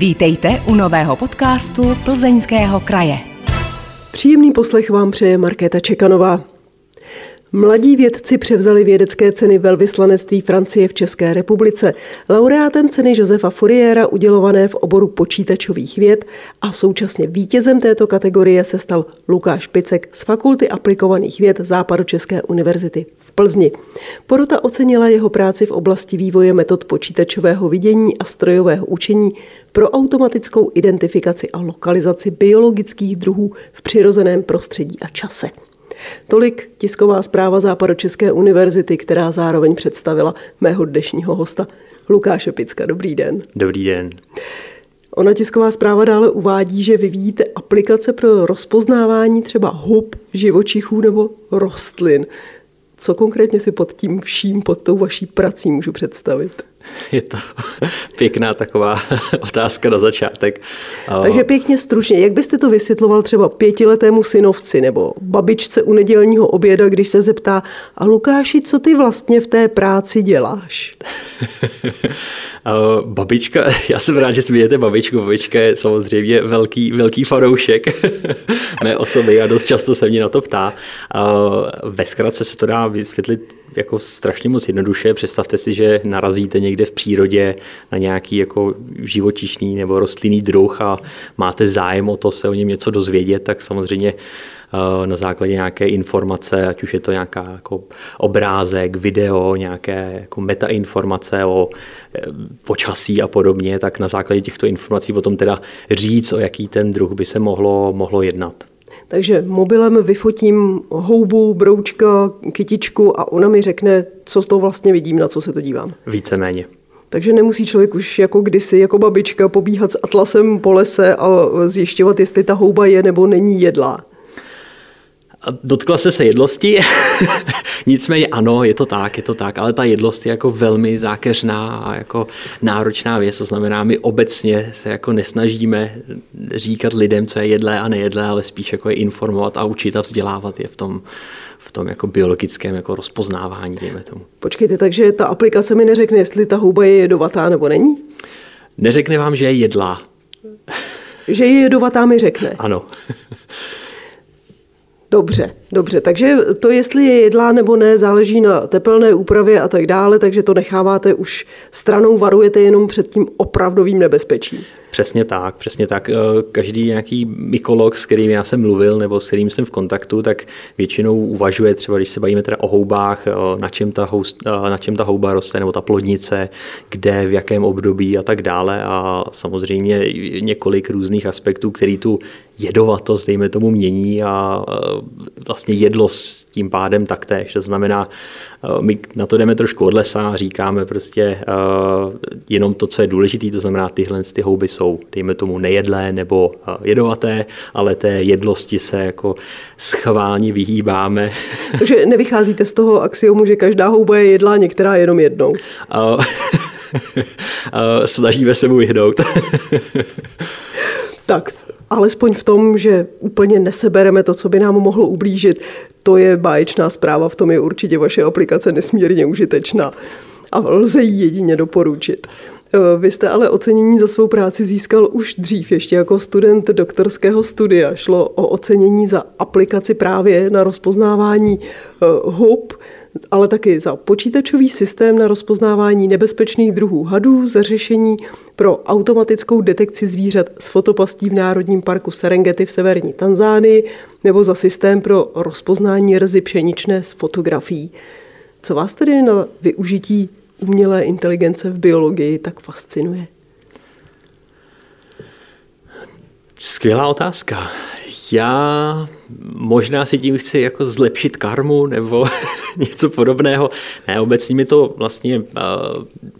Vítejte u nového podcastu Plzeňského kraje. Příjemný poslech vám přeje Markéta Čekanová. Mladí vědci převzali vědecké ceny velvyslanectví Francie v České republice. Laureátem ceny Josefa Fouriera udělované v oboru počítačových věd a současně vítězem této kategorie se stal Lukáš Picek z Fakulty aplikovaných věd Západočeské univerzity v Plzni. Porota ocenila jeho práci v oblasti vývoje metod počítačového vidění a strojového učení pro automatickou identifikaci a lokalizaci biologických druhů v přirozeném prostředí a čase. Tolik tisková zpráva Západočeské univerzity, která zároveň představila mého dnešního hosta Lukáše Picka. Dobrý den. Dobrý den. Ona tisková zpráva dále uvádí, že vyvíjíte aplikace pro rozpoznávání třeba hub, živočichů nebo rostlin. Co konkrétně si pod tím vším, pod tou vaší prací můžu představit? Je to pěkná taková otázka na začátek. Takže pěkně stručně, jak byste to vysvětloval třeba pětiletému synovci nebo babičce u nedělního oběda, když se zeptá, a Lukáši, co ty vlastně v té práci děláš? Babička, já jsem rád, že smějete babičku. Babička je samozřejmě velký, velký fanoušek mé osoby a dost často se mě na to ptá. Ve zkratce se to dá vysvětlit jako strašně moc jednoduše. Představte si, že narazíte někde v přírodě na nějaký jako živočišný nebo rostlinný druh a máte zájem o to se o něm něco dozvědět, tak samozřejmě eh, na základě nějaké informace, ať už je to nějaká jako obrázek, video, nějaké jako metainformace o eh, počasí a podobně, tak na základě těchto informací potom teda říct, o jaký ten druh by se mohlo, mohlo jednat. Takže mobilem vyfotím houbu, broučka, kytičku a ona mi řekne, co z toho vlastně vidím, na co se to dívám. Víceméně. Takže nemusí člověk už jako kdysi, jako babička, pobíhat s atlasem po lese a zjišťovat, jestli ta houba je nebo není jedlá. Dotkla se se jedlosti, nicméně ano, je to tak, je to tak, ale ta jedlost je jako velmi zákeřná a jako náročná věc, to znamená, my obecně se jako nesnažíme říkat lidem, co je jedlé a nejedlé, ale spíš jako je informovat a učit a vzdělávat je v tom, v tom jako biologickém jako rozpoznávání, dejme tomu. Počkejte, takže ta aplikace mi neřekne, jestli ta houba je jedovatá nebo není? Neřekne vám, že je jedlá. Že je jedovatá mi řekne? Ano. Dobře, dobře. Takže to, jestli je jedlá nebo ne, záleží na tepelné úpravě a tak dále, takže to necháváte už stranou, varujete jenom před tím opravdovým nebezpečím. Přesně tak, přesně tak. Eh, každý nějaký mykolog, s kterým já jsem mluvil nebo s kterým jsem v kontaktu, tak většinou uvažuje třeba, když se bavíme teda o houbách, eh, na čem ta, houst, eh, na čem ta houba roste nebo ta plodnice, kde, v jakém období a tak dále. A samozřejmě několik různých aspektů, který tu jedovatost, dejme tomu, mění a vlastně jedlo s tím pádem taktéž. To znamená, my na to jdeme trošku od lesa a říkáme prostě jenom to, co je důležité, to znamená tyhle ty houby jsou, dejme tomu, nejedlé nebo jedovaté, ale té jedlosti se jako schválně vyhýbáme. Takže nevycházíte z toho axiomu, že každá houba je jedlá, některá jenom jednou. Snažíme se mu vyhnout. tak, alespoň v tom, že úplně nesebereme to, co by nám mohlo ublížit, to je báječná zpráva, v tom je určitě vaše aplikace nesmírně užitečná a lze ji jedině doporučit. Eh, vy jste ale ocenění za svou práci získal už dřív, ještě jako student doktorského studia. Šlo o ocenění za aplikaci právě na rozpoznávání eh, hub, ale taky za počítačový systém na rozpoznávání nebezpečných druhů hadů, za řešení pro automatickou detekci zvířat s fotopastí v Národním parku Serengeti v severní Tanzánii nebo za systém pro rozpoznání rzy pšeničné s fotografií. Co vás tedy na využití umělé inteligence v biologii tak fascinuje? Skvělá otázka. Já možná si tím chci jako zlepšit karmu nebo něco podobného. Ne, obecně mi to vlastně uh,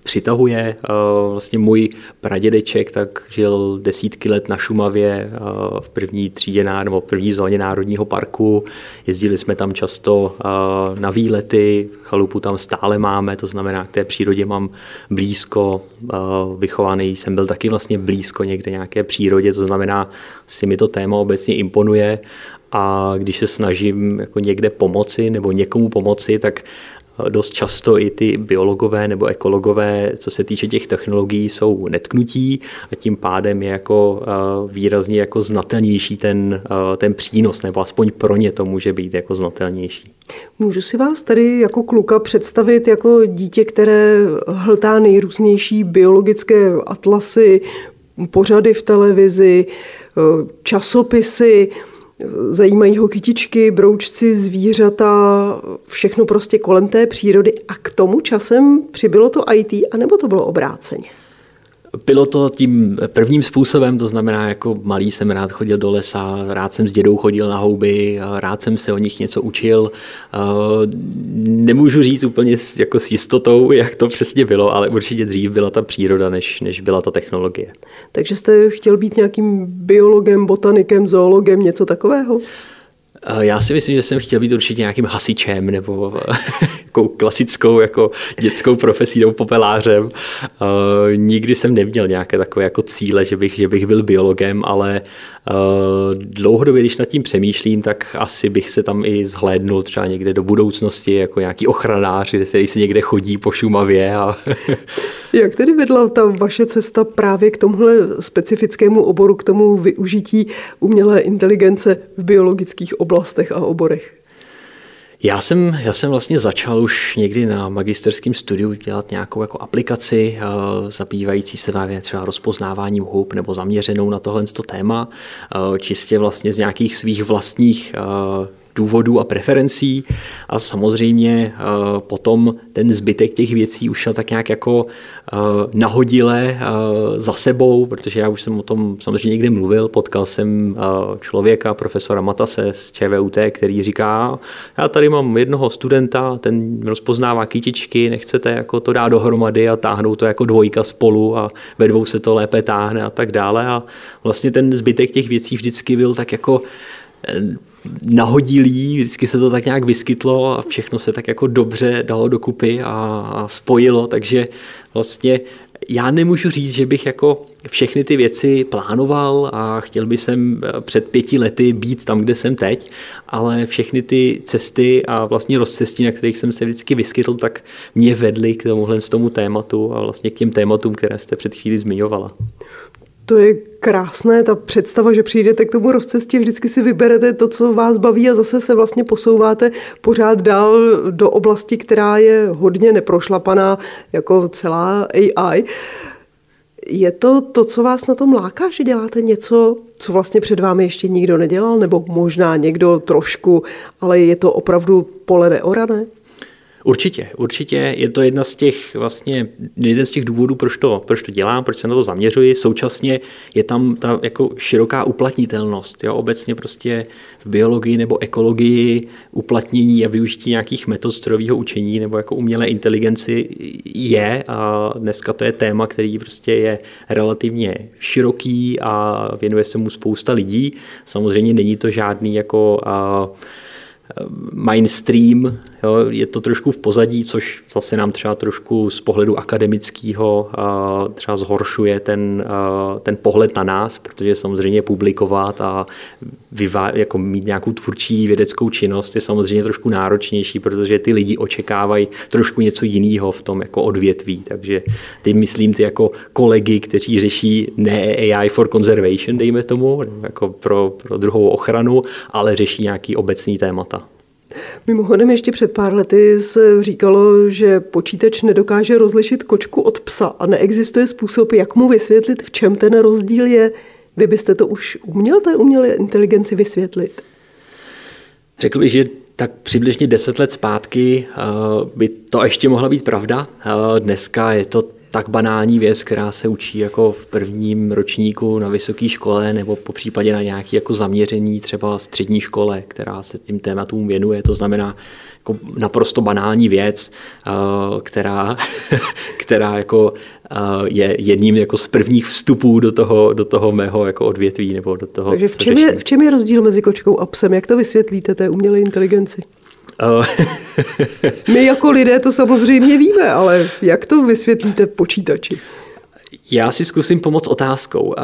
přitahuje. Uh, vlastně můj pradědeček tak žil desítky let na Šumavě uh, v první třídě nebo v první zóně Národního parku. Jezdili jsme tam často uh, na výlety, chalupu tam stále máme, to znamená, k té přírodě mám blízko, uh, vychovaný jsem byl taky vlastně blízko někde nějaké přírodě, to znamená, si mi to téma obecně imponuje a když se snažím jako někde pomoci nebo někomu pomoci, tak dost často i ty biologové nebo ekologové, co se týče těch technologií, jsou netknutí a tím pádem je jako výrazně jako znatelnější ten, ten přínos, nebo aspoň pro ně to může být jako znatelnější. Můžu si vás tady jako kluka představit jako dítě, které hltá nejrůznější biologické atlasy, pořady v televizi, časopisy, zajímají ho kytičky, broučci, zvířata, všechno prostě kolem té přírody a k tomu časem přibylo to IT, anebo to bylo obráceně? Bylo to tím prvním způsobem, to znamená, jako malý jsem rád chodil do lesa, rád jsem s dědou chodil na houby, rád jsem se o nich něco učil. Nemůžu říct úplně jako s jistotou, jak to přesně bylo, ale určitě dřív byla ta příroda, než, než byla ta technologie. Takže jste chtěl být nějakým biologem, botanikem, zoologem, něco takového? Eh, já si myslím, že jsem chtěl být určitě nějakým hasičem nebo jako klasickou jako dětskou profesí nebo popelářem. Uh, nikdy jsem neměl nějaké takové jako cíle, že bych, že bych byl biologem, ale uh, dlouhodobě, když nad tím přemýšlím, tak asi bych se tam i zhlédnul třeba někde do budoucnosti jako nějaký ochranář, kde se někde chodí po Šumavě a Jak tedy vedla ta vaše cesta právě k tomuhle specifickému oboru, k tomu využití umělé inteligence v biologických oblastech a oborech? Já jsem, já jsem vlastně začal už někdy na magisterském studiu dělat nějakou jako aplikaci uh, zabývající se právě třeba rozpoznáváním hub nebo zaměřenou na tohle téma, uh, čistě vlastně z nějakých svých vlastních uh, důvodů a preferencí. A samozřejmě eh, potom ten zbytek těch věcí už šel tak nějak jako eh, nahodile eh, za sebou, protože já už jsem o tom samozřejmě někde mluvil, potkal jsem člověka, profesora Matase z ČVUT, který říká, já tady mám jednoho studenta, ten rozpoznává kytičky, nechcete jako to dát dohromady a táhnout to jako dvojka spolu a ve dvou se to lépe táhne a tak dále. A vlastně ten zbytek těch věcí vždycky byl tak jako nahodilý, vždycky se to tak nějak vyskytlo a všechno se tak jako dobře dalo dokupy a, a spojilo, takže vlastně já nemůžu říct, že bych jako všechny ty věci plánoval a chtěl bych jsem před pěti lety být tam, kde jsem teď, ale všechny ty cesty a vlastně rozcestí, na kterých jsem se vždycky vyskytl, tak mě vedly k tomuhle z tomu tématu a vlastně k těm tématům, které jste před chvíli zmiňovala to je krásné, ta představa, že přijdete k tomu rozcestí, vždycky si vyberete to, co vás baví a zase se vlastně posouváte pořád dál do oblasti, která je hodně neprošlapaná, jako celá AI. Je to to, co vás na tom láká, že děláte něco, co vlastně před vámi ještě nikdo nedělal, nebo možná někdo trošku, ale je to opravdu pole neorané? Určitě, určitě je to jedna z těch vlastně, jeden z těch důvodů, proč to, proč to dělám, proč se na to zaměřuji. Současně je tam ta jako široká uplatnitelnost. Jo? Obecně prostě v biologii nebo ekologii uplatnění a využití nějakých metod strojového učení nebo jako umělé inteligenci je a dneska to je téma, který prostě je relativně široký a věnuje se mu spousta lidí. Samozřejmě není to žádný jako a, mainstream, jo, je to trošku v pozadí, což zase nám třeba trošku z pohledu akademického třeba zhoršuje ten, ten pohled na nás, protože samozřejmě publikovat a vyvá, jako mít nějakou tvůrčí vědeckou činnost je samozřejmě trošku náročnější, protože ty lidi očekávají trošku něco jiného v tom jako odvětví. Takže ty myslím ty jako kolegy, kteří řeší ne AI for conservation, dejme tomu, jako pro, pro druhou ochranu, ale řeší nějaký obecný témata. Mimochodem ještě před pár lety se říkalo, že počítač nedokáže rozlišit kočku od psa a neexistuje způsob, jak mu vysvětlit, v čem ten rozdíl je. Vy byste to už uměl té umělé inteligenci vysvětlit? Řekl bych, že tak přibližně deset let zpátky eh, by to ještě mohla být pravda. Eh, dneska je to tak banální věc, která se učí jako v prvním ročníku na vysoké škole nebo po případě na nějaké jako zaměření třeba střední škole, která se tím tématům věnuje. To znamená jako naprosto banální věc, eh, která, která jako eh, je jedním jako z prvních vstupů do toho, do toho mého jako odvětví nebo do toho, Takže v čem, je, v čem je rozdíl mezi kočkou a psem? Jak to vysvětlíte té umělé inteligenci? My jako lidé to samozřejmě víme, ale jak to vysvětlíte počítači? Já si zkusím pomoct otázkou.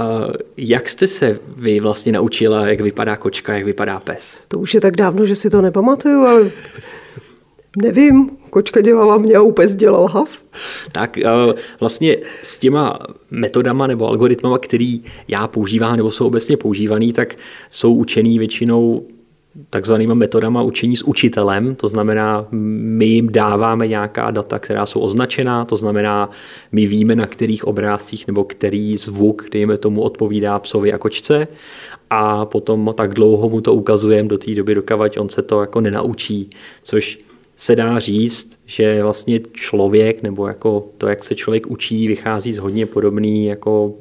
Jak jste se vy vlastně naučila, jak vypadá kočka, jak vypadá pes? To už je tak dávno, že si to nepamatuju, ale Nevím, kočka dělala mě a pes dělal hav. Tak vlastně s těma metodama nebo algoritmama, který já používám nebo jsou obecně používaný, tak jsou učený většinou takzvanýma metodama učení s učitelem, to znamená, my jim dáváme nějaká data, která jsou označená, to znamená, my víme, na kterých obrázcích nebo který zvuk, dejme tomu, odpovídá psovi a kočce. A potom tak dlouho mu to ukazujeme do té doby, dokavať on se to jako nenaučí, což se dá říct, že vlastně člověk nebo jako to, jak se člověk učí, vychází z hodně podobné jako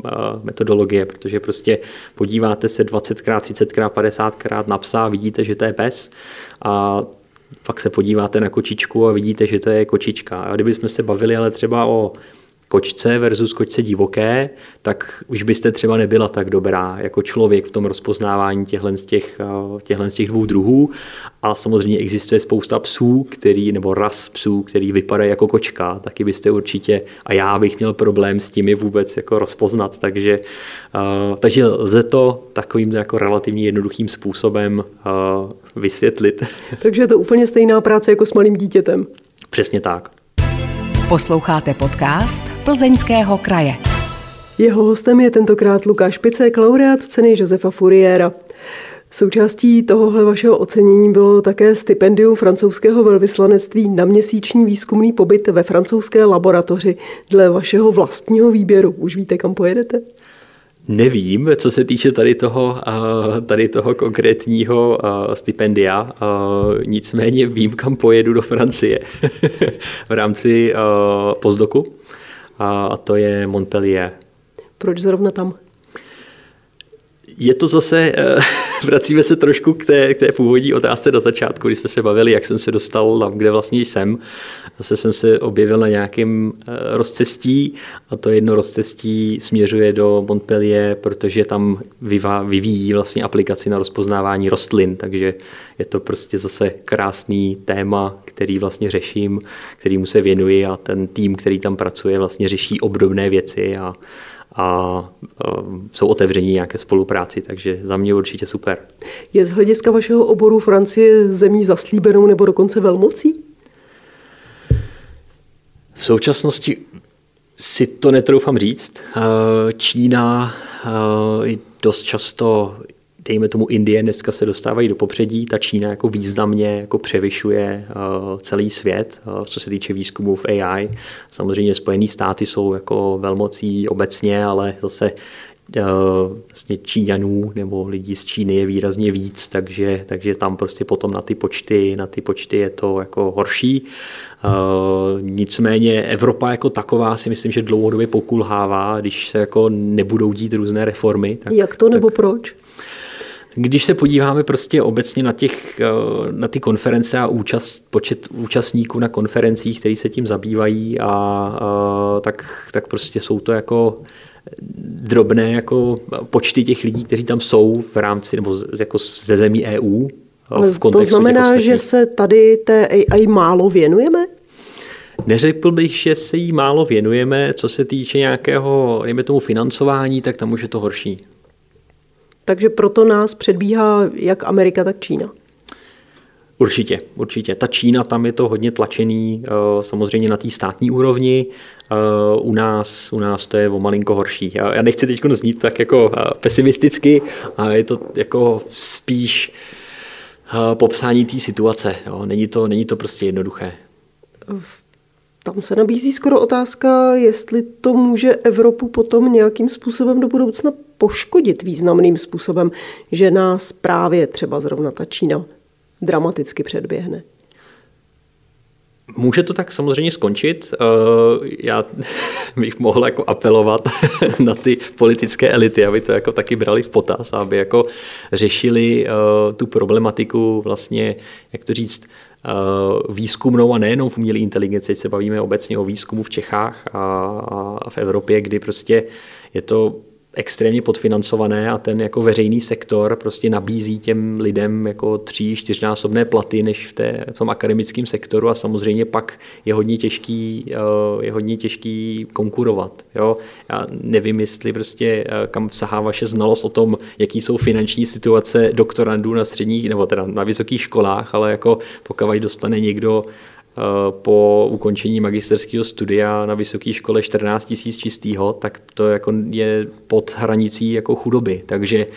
metodologie, protože prostě podíváte se 20krát, 30krát, 50krát na psa, vidíte, že to je pes a pak se podíváte na kočičku a vidíte, že to je kočička. A kdybychom se bavili ale třeba o kočce versus kočce divoké, tak už byste třeba nebyla tak dobrá jako člověk v tom rozpoznávání těchto z těch, eh, těchto z těch dvou druhů. A samozřejmě existuje spousta psů, který, nebo ras psů, který vypadají jako kočka, taky byste určitě, a já bych měl problém s tím vůbec jako rozpoznat, takže, uh, takže lze to takovým jako relativně jednoduchým způsobem uh, vysvětlit. Takže je to úplně stejná práce jako s malým dítětem. Přesně tak. Posloucháte podcast Plzeňského kraje. Jeho hostem je tentokrát Lukáš Picek, laureát ceny Josefa Furiera. Součástí tohohle vašeho ocenění bylo také stipendium francouzského velvyslanectví na měsíční výzkumný pobyt ve francouzské laboratoři dle vašeho vlastního výběru. Už víte, kam pojedete? Nevím, co se týče tady toho, tady toho konkrétního stipendia, nicméně vím, kam pojedu do Francie v rámci postdoku a to je Montpellier. Proč zrovna tam? Je to zase, eh, vracíme se trošku k té, k té původní otázce na začátku, kdy jsme se bavili, jak jsem se dostal tam, kde vlastně jsem. Zase jsem se objevil na nějakém eh, rozcestí a to jedno rozcestí směřuje do Montpellier, protože tam vyvíjí vlastně aplikaci na rozpoznávání rostlin, takže je to prostě zase krásný téma, který vlastně řeším, kterýmu se věnuji a ten tým, který tam pracuje, vlastně řeší obdobné věci a a jsou otevření nějaké spolupráci, takže za mě určitě super. Je z hlediska vašeho oboru Francie zemí zaslíbenou nebo dokonce velmocí? V současnosti si to netroufám říct. Čína dost často dejme tomu Indie dneska se dostávají do popředí, ta Čína jako významně jako převyšuje uh, celý svět, uh, co se týče výzkumu v AI. Samozřejmě Spojené státy jsou jako velmocí obecně, ale zase uh, vlastně Číňanů nebo lidí z Číny je výrazně víc, takže, takže tam prostě potom na ty počty, na ty počty je to jako horší. Uh, nicméně Evropa jako taková si myslím, že dlouhodobě pokulhává, když se jako nebudou dít různé reformy. Tak, Jak to nebo tak, proč? Když se podíváme prostě obecně na, těch, eh, na ty konference a účast, počet účastníků na konferencích, který se tím zabývají, a, a tak, tak prostě jsou to jako drobné jako počty těch lidí, kteří tam jsou v rámci nebo jako ze zemí EU. Ale v to znamená, že se tady té AI málo věnujeme? Neřekl bych, že se jí málo věnujeme. Co se týče nějakého, dejme tomu, financování, tak tam už je to horší. Takže proto nás předbíhá jak Amerika, tak Čína. Určitě, určitě. Ta Čína, tam je to hodně tlačený, eh, samozřejmě na té státní úrovni. Eh, u nás, u nás to je o malinko horší. Já nechci teď znít tak jako eh, pesimisticky, ale je to jako spíš popsání té situace. Není, to, není to prostě jednoduché. Tam se nabízí skoro otázka, jestli to může Evropu potom nějakým způsobem do budoucna poškodit významným způsobem, že nás právě třeba zrovna ta Čína dramaticky předběhne. Může to tak samozřejmě skončit. Eh, já bych mohl jako apelovat na ty politické elity, aby to jako taky brali v potaz, aby jako řešili eh, tu problematiku vlastně, jak to říct, eh, výzkumnou a nejenom v umělé inteligenci, se bavíme obecně o výzkumu v Čechách a v Evropě, kdy prostě je to extrémně podfinancované a ten jako veřejný sektor prostě nabízí těm lidem jako tří, čtyřnásobné platy než v, té, v tom akademickém sektoru a samozřejmě pak je hodně těžký, eh, je hodně těžký konkurovat. Jo? Já nevím, jestli prostě eh, kam sahá vaše znalost o tom, jaký jsou finanční situace doktorandů na středních nebo teda na vysokých školách, ale jako pokud dostane někdo po ukončení magisterského studia na vysoké škole 14 tisíc čistýho, tak to jako je pod hranicí jako chudoby. Takže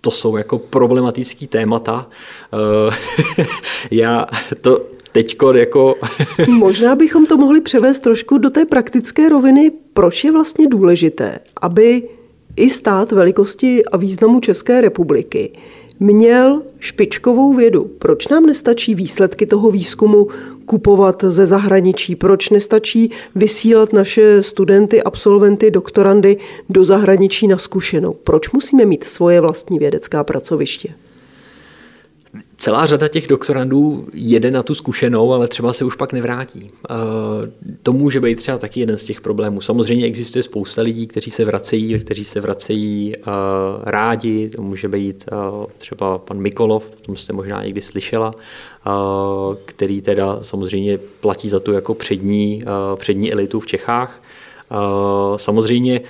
to jsou jako problematický témata. Eh, já to teďko jako... Možná bychom to mohli převést trošku do té praktické roviny. Proč je vlastně důležité, aby i stát velikosti a významu České republiky měl špičkovou vědu. Proč nám nestačí výsledky toho výzkumu kupovat ze zahraničí? Proč nestačí vysílat naše studenty, absolventy, doktorandy do zahraničí na zkušenou? Proč musíme mít svoje vlastní vědecká pracoviště? Celá řada těch doktorandů jede na tu zkušenou, ale třeba se už pak nevrátí. To může být třeba taky jeden z těch problémů. Samozřejmě existuje spousta lidí, kteří se vracejí, kteří se vracejí rádi. To může být třeba pan Mikolov, o tom jste možná někdy slyšela, který teda samozřejmě platí za tu jako přední, přední elitu v Čechách. Samozřejmě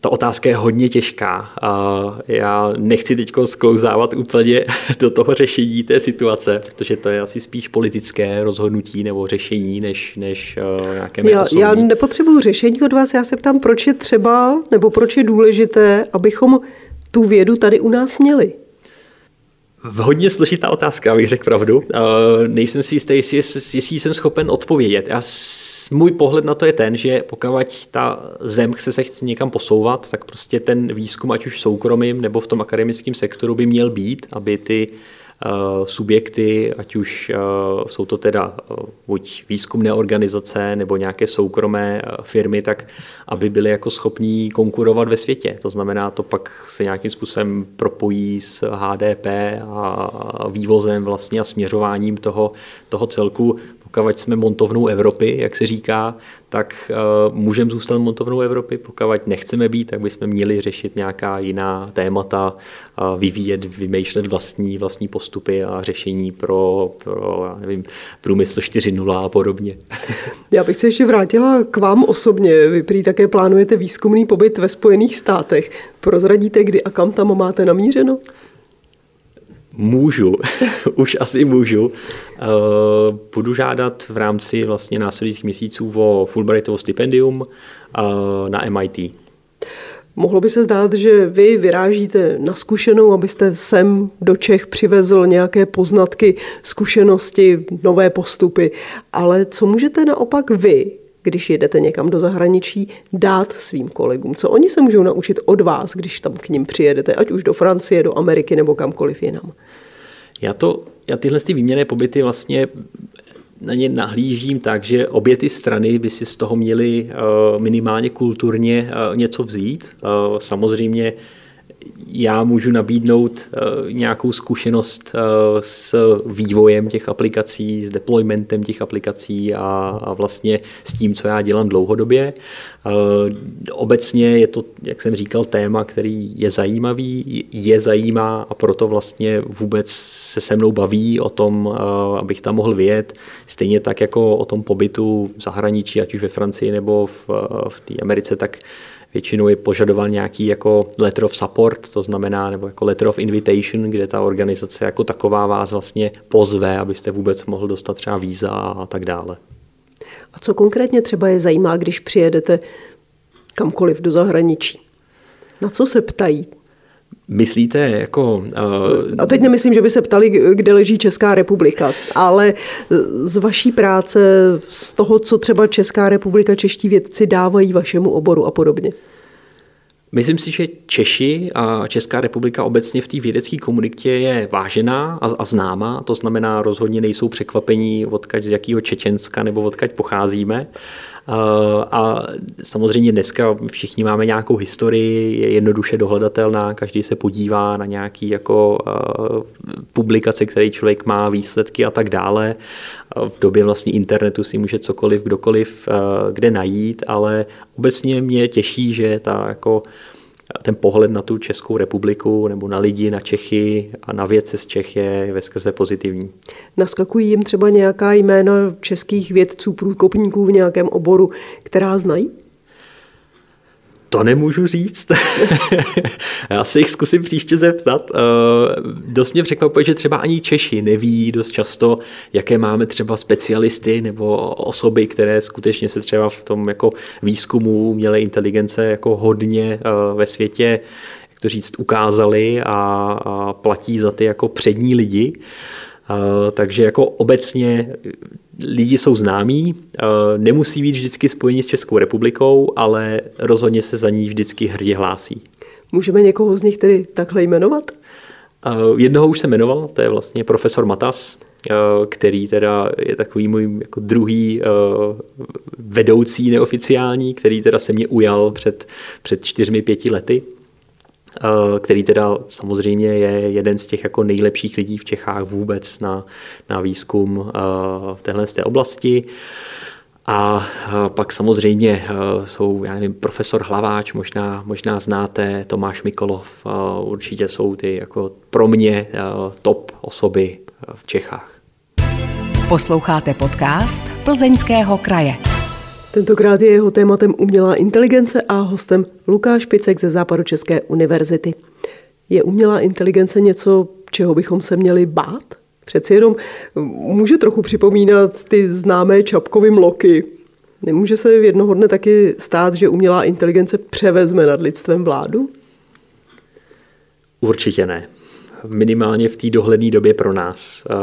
ta otázka je hodně těžká a já nechci teď sklouzávat úplně do toho řešení té situace, protože to je asi spíš politické rozhodnutí nebo řešení, než, než uh, nějaké já, já nepotřebuju řešení od vás, já se ptám, proč je třeba, nebo proč je důležité, abychom tu vědu tady u nás měli. Hodně složitá otázka, abych řekl pravdu. Uh, nejsem si jistý, jestli, jestli jsem schopen odpovědět. Já, můj pohled na to je ten, že pokud ta zem chce se chce někam posouvat, tak prostě ten výzkum, ať už soukromým nebo v tom akademickém sektoru, by měl být, aby ty Eh, subjekty, ať už eh, jsou to teda eh, buď výzkumné organizace nebo nějaké soukromé firmy, tak aby byly jako schopní konkurovat ve světě. To znamená, to pak se nějakým způsobem propojí s HDP a vývozem vlastně a směřováním toho, toho celku pokud jsme montovnou Evropy, jak se říká, tak uh, můžeme zůstat montovnou Evropy, pokud nechceme být, tak bychom měli řešit nějaká jiná témata, vyvíjet, vymýšlet vlastní, vlastní postupy a řešení pro, pro já nevím, průmysl 4.0 a podobně. Já bych se ještě vrátila k vám osobně. Vy prý také plánujete výzkumný pobyt ve Spojených státech. Prozradíte, kdy a kam tam máte namířeno? Můžu, už asi můžu. Eh, budu žádat v rámci vlastně následujících měsíců o Fulbrightovo stipendium eh, na MIT. Mohlo by se zdát, že vy vyrážíte na zkušenou, abyste sem do Čech přivezl nějaké poznatky, zkušenosti, nové postupy. Ale co můžete naopak vy, když jedete někam do zahraničí, dát svým kolegům? Co oni se můžou naučit od vás, když tam k ním přijedete, ať už do Francie, do Ameriky nebo kamkoliv jinam? Já, to, já tyhle ty výměné pobyty vlastně na ně nahlížím tak, že obě ty strany by si z toho měly eh, minimálně kulturně eh, něco vzít. Eh, samozřejmě já můžu nabídnout uh, nějakou zkušenost uh, s vývojem těch aplikací, s deploymentem těch aplikací a, vlastně s tím, co já dělám dlouhodobě. Uh, obecně je to, jak jsem říkal, téma, který je zajímavý, je zajímá a proto vlastně vůbec se se mnou baví o tom, abych tam mohl vyjet. Stejně tak jako o tom pobytu v zahraničí, ať už ve Francii nebo v, v té Americe, tak většinou je požadoval nějaký jako letter of support, to znamená, nebo jako letter of invitation, kde ta organizace jako taková vás vlastně pozve, abyste vůbec mohl dostat třeba víza a tak dále. A co konkrétně třeba je zajímá, když přijedete kamkoliv do zahraničí? Na co se ptají? Myslíte jako... Uh... A teď nemyslím, že by se ptali, kde leží Česká republika, ale z vaší práce, z toho, co třeba Česká republika, čeští vědci dávají vašemu oboru a podobně. Myslím si, že Češi a Česká republika obecně v té vědecké komunitě je vážená a, a známá, to znamená rozhodně nejsou překvapení, odkaď z jakého Čečenska nebo odkaď pocházíme. A samozřejmě dneska všichni máme nějakou historii, je jednoduše dohledatelná, každý se podívá na nějaký jako publikace, které člověk má, výsledky a tak dále. V době vlastně internetu si může cokoliv, kdokoliv kde najít, ale obecně mě těší, že ta jako ten pohled na tu Českou republiku nebo na lidi, na Čechy a na vědce z Čech je ve skrze pozitivní. Naskakují jim třeba nějaká jména českých vědců, průkopníků v nějakém oboru, která znají? To nemůžu říct. Já si jich zkusím příště zeptat. Eh, dost mě překvapuje, že třeba ani Češi neví dost často, jaké máme třeba specialisty nebo osoby, které skutečně se třeba v tom jako výzkumu umělé inteligence jako hodně eh, ve světě jak to říct, ukázali a, platí za ty jako přední lidi. Uh, takže jako obecně lidi jsou známí, uh, nemusí být vždycky spojení s Českou republikou, ale rozhodně se za ní vždycky hrdě hlásí. Můžeme někoho z nich tedy takhle jmenovat? Uh, jednoho už se jmenoval, to je vlastně profesor Matas, který teda je takový můj jako druhý vedoucí neoficiální, který teda se mě ujal před, před čtyřmi, pěti lety. Eh, který teda samozřejmě je jeden z těch jako nejlepších lidí v Čechách vůbec na, na výzkum eh, v téhle z té oblasti. A eh, pak samozřejmě jsou, já nevím, profesor Hlaváč, možná, možná znáte, Tomáš Mikolov, určitě jsou ty jako pro mě top osoby v Čechách. Posloucháte podcast Plzeňského kraje. Tentokrát je jeho tématem umělá inteligence a hostem Lukáš Picek ze Západu České univerzity. Je umělá inteligence něco, čeho bychom se měli bát? Přeci jenom může trochu připomínat ty známé čapkovy mloky. Nemůže se jednoho dne taky stát, že umělá inteligence převezme nad lidstvem vládu? Určitě ne minimálně v té dohledné době pro nás. Eh,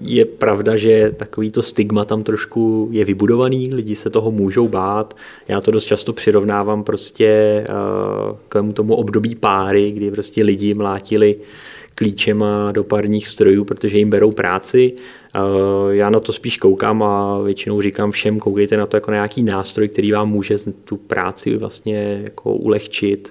je pravda, že takový to stigma tam trošku je vybudovaný, lidi se toho můžou bát. Já to dost často přirovnávám prostě eh, k tomu období páry, kdy prostě lidi mlátili klíčema do parních strojů, protože jim berou práci. Eh, já na to spíš koukám a většinou říkám všem, koukejte na to jako na nějaký nástroj, který vám může tu práci vlastně jako ulehčit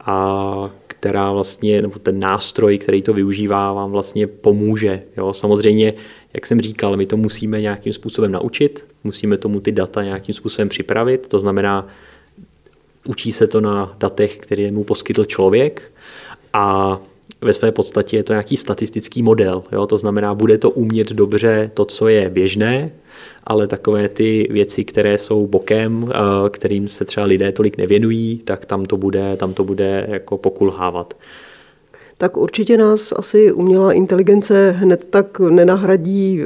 a která vlastně, nebo ten nástroj, který to využívá, vám vlastně pomůže. Jo? Samozřejmě, jak jsem říkal, my to musíme nějakým způsobem naučit, musíme tomu ty data nějakým způsobem připravit, to znamená, učí se to na datech, které mu poskytl člověk a ve své podstatě je to nějaký statistický model. Jo? To znamená, bude to umět dobře to, co je běžné, ale takové ty věci, které jsou bokem, kterým se třeba lidé tolik nevěnují, tak tam to bude, tam to bude jako pokulhávat. Tak určitě nás asi umělá inteligence hned tak nenahradí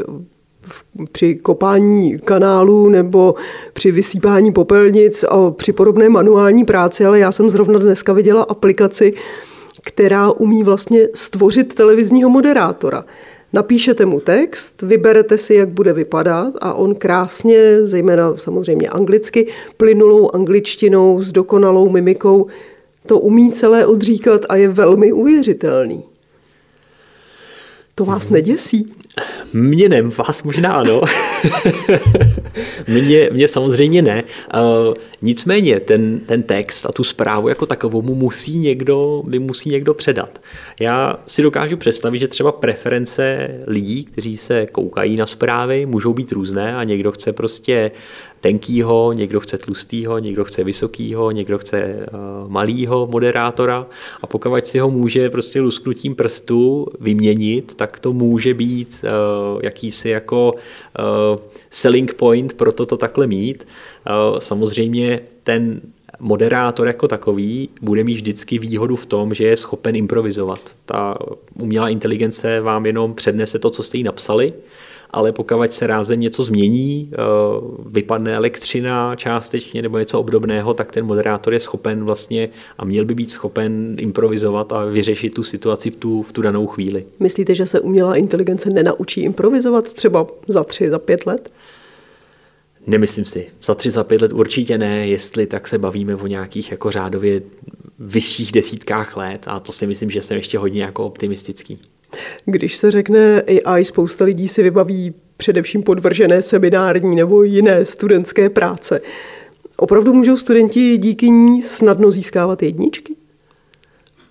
při kopání kanálů nebo při vysípání popelnic a při podobné manuální práci, ale já jsem zrovna dneska viděla aplikaci, která umí vlastně stvořit televizního moderátora. Napíšete mu text, vyberete si, jak bude vypadat a on krásně, zejména samozřejmě anglicky, plynulou angličtinou s dokonalou mimikou, to umí celé odříkat a je velmi uvěřitelný. To vás neděsí? Mě ne, vás možná ano. mě, mě samozřejmě ne. Uh, nicméně ten, ten text a tu zprávu jako takovou mu musí někdo, by musí někdo předat. Já si dokážu představit, že třeba preference lidí, kteří se koukají na zprávy, můžou být různé a někdo chce prostě tenkýho, někdo chce tlustýho, někdo chce vysokýho, někdo chce uh, malýho moderátora a pokud si ho může prostě lusknutím prstu vyměnit, tak to může být uh, jakýsi jako uh, selling point pro to, to takhle mít. Samozřejmě ten moderátor jako takový bude mít vždycky výhodu v tom, že je schopen improvizovat. Ta umělá inteligence vám jenom přednese to, co jste jí napsali, ale pokud se rázem něco změní, eh, vypadne elektřina částečně nebo něco obdobného, tak ten moderátor je schopen vlastně a měl by být schopen improvizovat a vyřešit tu situaci v tu, v tu danou chvíli. Myslíte, že se umělá inteligence nenaučí improvizovat třeba za tři, za pět let? Nemyslím si. Za tři, za pět let určitě ne, jestli tak se bavíme o nějakých jako řádově vyšších desítkách let a to si myslím, že jsem ještě hodně jako optimistický. Když se řekne AI, spousta lidí si vybaví především podvržené seminární nebo jiné studentské práce. Opravdu můžou studenti díky ní snadno získávat jedničky?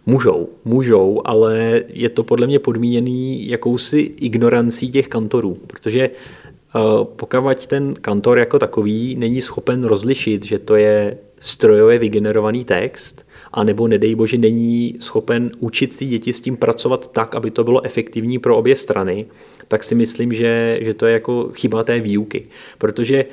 Můžou, můžou, ale je to podle mě podmíněný jakousi ignorancí těch kantorů, protože uh, pokud ten kantor jako takový není schopen rozlišit, že to je strojově vygenerovaný text, a nebo nedej bože není schopen učit ty děti s tím pracovat tak, aby to bylo efektivní pro obě strany, tak si myslím, že, že to je jako chyba té výuky. Protože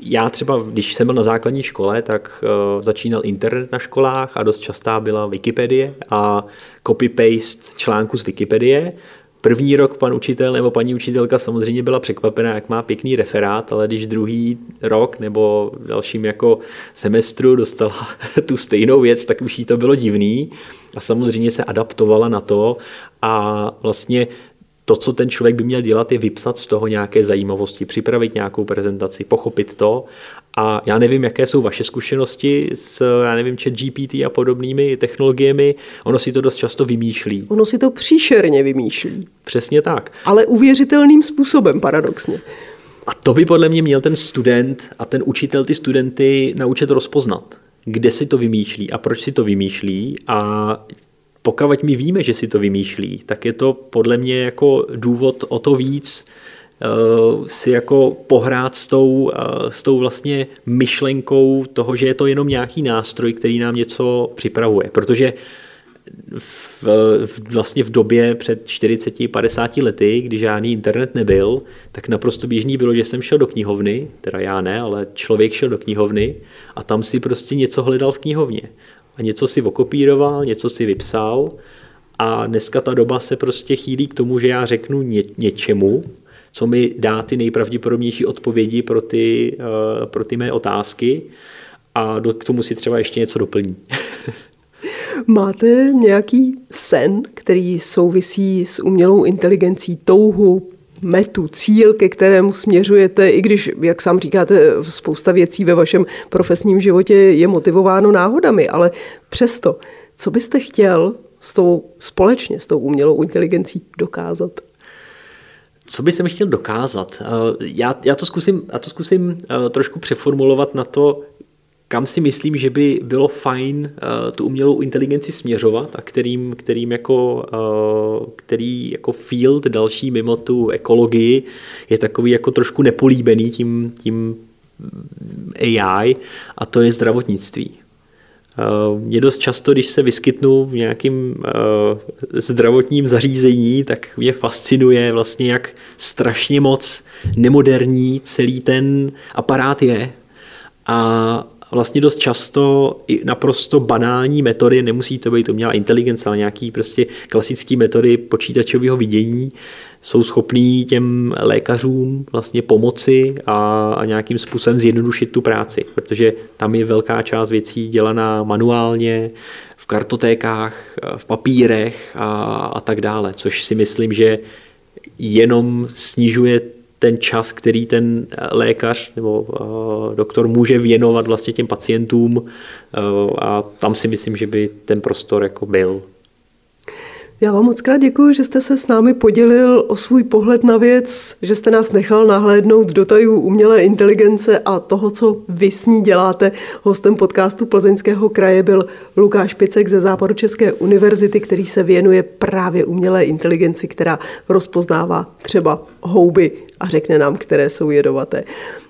já třeba, když jsem byl na základní škole, tak uh, začínal internet na školách a dost častá byla Wikipedie a copy-paste článku z Wikipedie. První rok pan učitel nebo paní učitelka samozřejmě byla překvapená, jak má pěkný referát, ale když druhý rok nebo dalším jako semestru dostala tu stejnou věc, tak už jí to bylo divný a samozřejmě se adaptovala na to a vlastně to, co ten člověk by měl dělat, je vypsat z toho nějaké zajímavosti, připravit nějakou prezentaci, pochopit to. A já nevím, jaké jsou vaše zkušenosti s, já nevím, chat GPT a podobnými technologiemi. Ono si to dost často vymýšlí. Ono si to příšerně vymýšlí. Přesně tak. Ale uvěřitelným způsobem, paradoxně. A to by podle mě měl ten student a ten učitel ty studenty naučit rozpoznat kde si to vymýšlí a proč si to vymýšlí a pokud my víme, že si to vymýšlí, tak je to podle mě jako důvod o to víc si jako pohrát s tou, uh, s tou vlastně myšlenkou toho, že je to jenom nějaký nástroj, který nám něco připravuje. Protože v, v, vlastně v době před 40-50 lety, kdy žádný internet nebyl, tak naprosto běžný bylo, že jsem šel do knihovny, teda já ne, ale člověk šel do knihovny a tam si prostě něco hledal v knihovně a něco si okopíroval, něco si vypsal a dneska ta doba se prostě chýlí k tomu, že já řeknu ně, něčemu, co mi dá ty nejpravděpodobnější odpovědi pro ty, uh, pro ty mé otázky a do, k tomu si třeba ještě něco doplní. Máte nějaký sen, který souvisí s umělou inteligencí, touhu, metu, cíl, ke kterému směřujete, i když, jak sám říkáte, spousta věcí ve vašem profesním životě je motivováno náhodami, ale přesto, co byste chtěl s tou společně s tou umělou inteligencí dokázat? Co bych jsem chtěl dokázat? Eh, já, já to zkusím, já to zkusím eh, trošku přeformulovat na to, kam si myslím, že by bylo fajn uh, tu umělou inteligenci směřovat a kterým, kterým jako, který jako field další mimo tu ekologii je takový jako trošku nepolíbený tím, tím AI a to je zdravotnictví. Uh, mě dost často, když se vyskytnu v nějakém uh, zdravotním zařízení, tak mě fascinuje vlastně, jak strašně moc nemoderní celý ten aparát je. A vlastně dost často i naprosto banální metody, nemusí to být umělá inteligence, ale nějaký prostě klasické metody počítačového vidění jsou schopný těm lékařům vlastně pomoci a, a nějakým způsobem zjednodušit tu práci, protože tam je velká část věcí dělaná manuálně, v kartotékách, v papírech a, a tak dále, což si myslím, že jenom snižuje ten čas, který ten eh, lékař nebo uh, doktor může věnovat vlastně těm pacientům uh, a tam si myslím, že by ten prostor jako byl. Já vám moc krát děkuji, že jste se s námi podělil o svůj pohled na věc, že jste nás nechal nahlédnout do tajů umělé inteligence a toho, co vy s ní děláte. Hostem podcastu Plzeňského kraje byl Lukáš Picek ze Západočeské univerzity, který se věnuje právě umělé inteligenci, která rozpoznává třeba houby a řekne nám, které jsou jedovaté.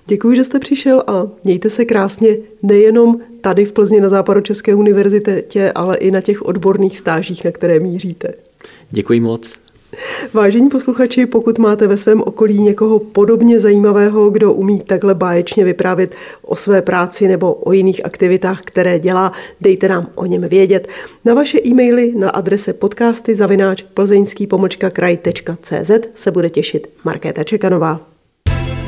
Děkuji, že jste přišel a mějte se krásně nejenom tady v Plzni na Západočeské univerzitě, ale i na těch odborných stážích, na které míříte. Děkuji moc. Vážení posluchači, pokud máte ve svém okolí někoho podobně zajímavého, kdo umí takhle báječně vyprávět o své práci nebo o jiných aktivitách, které dělá, dejte nám o něm vědět. Na vaše e-maily na adrese podcasty zavináč plzeňský kraj.cz se bude těšit Markéta Čekanová.